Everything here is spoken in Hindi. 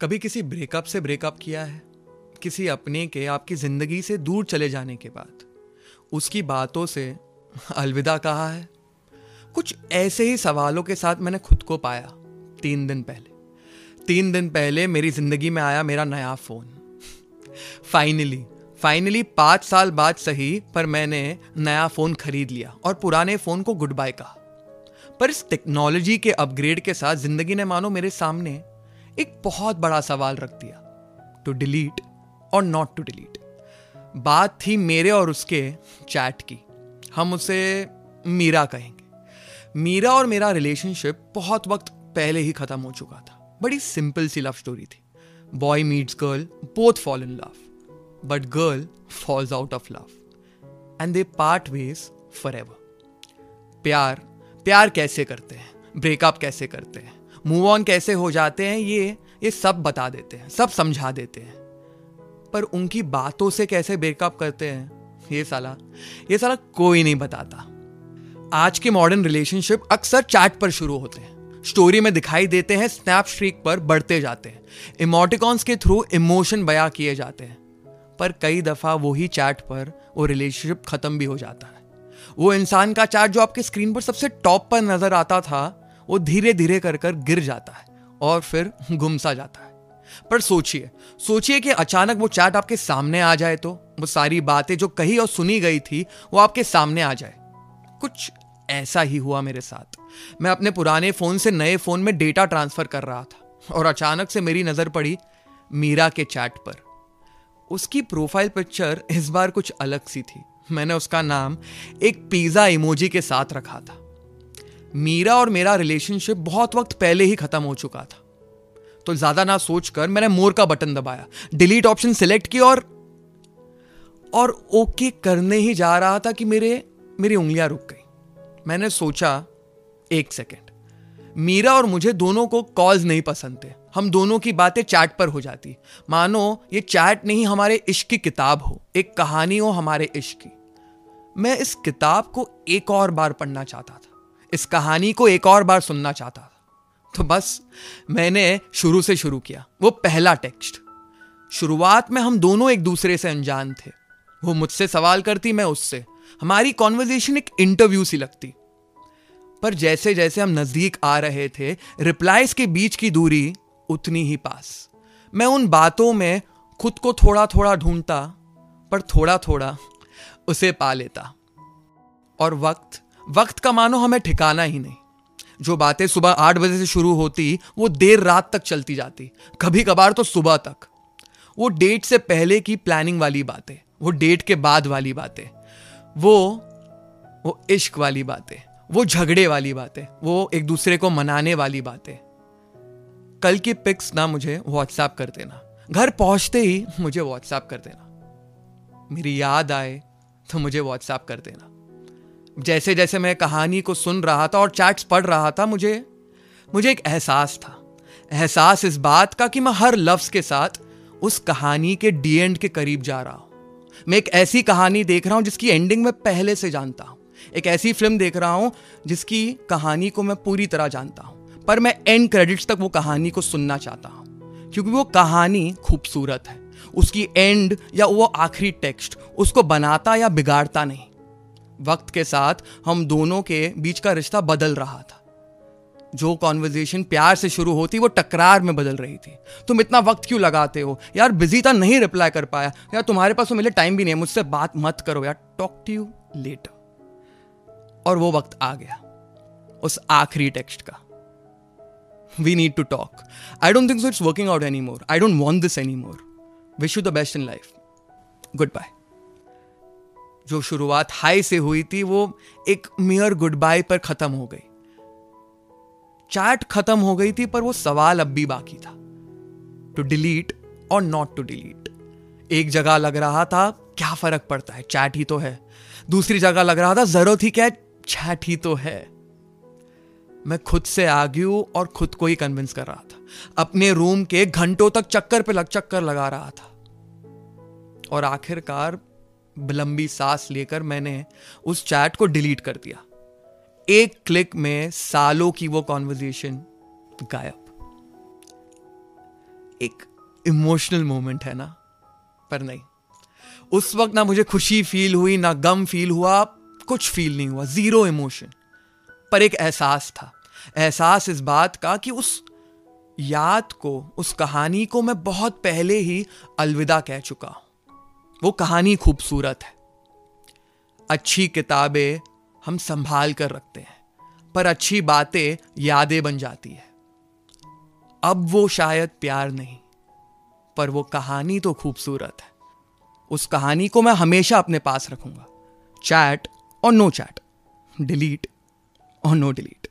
कभी किसी ब्रेकअप से ब्रेकअप किया है? किसी अपने के, आपकी ज़िंदगी से दूर चले जाने के बाद? उसकी बातों से अलविदा कहा है? कुछ ऐसे ही सवालों के साथ मैंने खुद को पाया तीन दिन पहले। तीन दिन पहले मेरी ज़िंदगी में आया मेरा नया फ़ोन। फाइनली फाइनली पाँच साल बाद सही, पर मैंने नया फ़ोन खरीद लिया और पुराने फ़ोन को गुड बाय कहा। पर इस टेक्नोलॉजी के अपग्रेड के साथ ज़िंदगी ने मानो मेरे सामने एक बहुत बड़ा सवाल रख दिया टू डिलीट और नॉट टू डिलीट बात थी मेरे और उसके चैट की। हम उसे मीरा कहेंगे। मीरा और मेरा रिलेशनशिप बहुत वक्त पहले ही खत्म हो चुका था। बड़ी सिंपल सी लव स्टोरी थी। Boy meets girl both fall in love but girl falls out of love and they part ways forever प्यार प्यार कैसे करते हैं? ब्रेकअप कैसे करते हैं? मूव ऑन कैसे हो जाते हैं, ये ये सब बता देते हैं, सब समझा देते हैं। पर उनकी बातों से कैसे ब्रेकअप करते हैं? ये साला ये साला कोई नहीं बताता। आज के मॉडर्न रिलेशनशिप अक्सर चैट पर शुरू होते हैं। स्टोरी में दिखाई देते हैं स्नैप स्ट्रीक पर बढ़ते जाते हैं। इमोटिकॉन्स के थ्रू इमोशन बया किए जाते हैं। पर कई दफ़ा वही चैट पर वो रिलेशनशिप खत्म भी हो जाता है। वो इंसान का चैट जो आपके स्क्रीन पर सबसे टॉप पर नज़र आता था वो धीरे धीरे कर कर गिर जाता है और फिर गुमसा जाता है। पर सोचिए सोचिए कि अचानक वो चैट आपके सामने आ जाए तो वो सारी बातें जो कही और सुनी गई थी, वो आपके सामने आ जाए। कुछ ऐसा ही हुआ मेरे साथ। मैं अपने पुराने फ़ोन से नए फ़ोन में डेटा ट्रांसफ़र कर रहा था और अचानक से मेरी नज़र पड़ी मीरा के चैट पर। उसकी प्रोफ़ाइल पिक्चर इस बार कुछ अलग सी थी। मैंने उसका नाम एक पिज्जा इमोजी के साथ रखा था। मीरा और मेरा रिलेशनशिप बहुत वक्त पहले ही खत्म हो चुका था। तो ज़्यादा ना सोचकर मैंने मोर का बटन दबाया डिलीट ऑप्शन सिलेक्ट किया और और ओके करने ही जा रहा था कि मेरे, मेरी उंगलियाँ रुक गई। मैंने सोचा, एक सेकेंड मीरा और मुझे दोनों को कॉल्स नहीं पसंद थे। हम दोनों की बातें चैट पर हो जाती। मानो, ये चैट नहीं हमारे इश्क की किताब हो, एक कहानी हो हमारे इश्क की। मैं इस किताब को एक और बार पढ़ना चाहता था। इस कहानी को एक और बार सुनना चाहता था। तो बस, मैंने शुरू से शुरू किया। वो पहला टेक्स्ट। शुरुआत में हम दोनों एक दूसरे से अनजान थे। वो मुझसे सवाल करती, मैं उससे। हमारी कॉन्वर्जेशन एक इंटरव्यू सी लगती। पर जैसे जैसे हम नज़दीक आ रहे थे रिप्लाईज के बीच की दूरी उतनी ही पास। मैं उन बातों में खुद को थोड़ा थोड़ा ढूंढता, पर थोड़ा थोड़ा उसे पा लेता। और वक्त वक्त का मानो हमें ठिकाना ही नहीं। जो बातें सुबह आठ बजे से शुरू होती, वो देर रात तक चलती जाती। कभी कभार तो सुबह तक। वो डेट से पहले की प्लानिंग वाली बातें, वो डेट के बाद वाली बातें, वो वो इश्क वाली बातें, वो झगड़े वाली बातें, वो एक दूसरे को मनाने वाली बातें। कल की पिक्स ना मुझे व्हाट्सएप कर देना। घर पहुँचते ही मुझे व्हाट्सएप कर देना। मेरी याद आए तो मुझे व्हाट्सएप कर देना। जैसे जैसे मैं कहानी को सुन रहा था और चैट्स पढ़ रहा था, मुझे मुझे एक एहसास था। एहसास इस बात का कि मैं हर लफ्ज के साथ उस कहानी के डी एंड के करीब जा रहा हूँ। मैं एक ऐसी कहानी देख रहा हूँ जिसकी एंडिंग मैं पहले से जानता हूँ। एक ऐसी फ़िल्म देख रहा हूँ जिसकी कहानी को मैं पूरी तरह जानता हूँ। पर मैं एंड क्रेडिट्स तक वो कहानी को सुनना चाहता हूँ। क्योंकि वो कहानी खूबसूरत है। उसकी एंड या वो आखिरी टेक्स्ट उसको बनाता या बिगाड़ता नहीं। वक्त के साथ हम दोनों के बीच का रिश्ता बदल रहा था। जो कॉन्वर्जेशन प्यार से शुरू होती, वो टकरार में बदल रही थी। तुम इतना वक्त क्यों लगाते हो? यार बिज़ी था, नहीं रिप्लाई कर पाया। यार, तुम्हारे पास तो मिले टाइम भी नहीं है, मुझसे बात मत करो यार। टॉक टू यू लेटर और वो वक्त आ गया, उस आखिरी टेक्स्ट का। We need to talk I don't think so it's working out any more I don't want this any more wish you the best in life good bye जो शुरुआत हाई से हुई थी, वो एक मियर गुड बाय पर खत्म हो गई। चैट खत्म हो गई थी, पर वो सवाल अब भी बाकी था। टू डिलीट और नॉट टू डिलीट एक जगह लग रहा था, क्या फ़र्क पड़ता है? चैट ही तो है। दूसरी जगह लग रहा था, ज़रूरत ही क्या चैट ही तो है। मैं खुद से आग्यू और खुद को ही कन्विंस कर रहा था। अपने रूम के घंटों तक चक्कर पे लग चक्कर लगा रहा था। और आखिरकार लंबी सांस लेकर मैंने उस चैट को डिलीट कर दिया। एक क्लिक में सालों की वो कॉन्वर्जेशन गायब। एक इमोशनल मोमेंट है ना? पर नहीं। उस वक्त ना मुझे खुशी फील हुई, ना गम फील हुआ, कुछ फील नहीं हुआ ज़ीरो इमोशन पर एक एहसास था। एहसास इस बात का कि उस याद को, उस कहानी को मैं बहुत पहले ही अलविदा कह चुका हूँ। वो कहानी खूबसूरत है। अच्छी किताबें हम संभाल कर रखते हैं, पर अच्छी बातें यादें बन जाती है। अब वो शायद प्यार नहीं, पर वो कहानी तो खूबसूरत है। उस कहानी को मैं हमेशा अपने पास रखूँगा, चैट और नो चैट, डिलीट और नो डिलीट।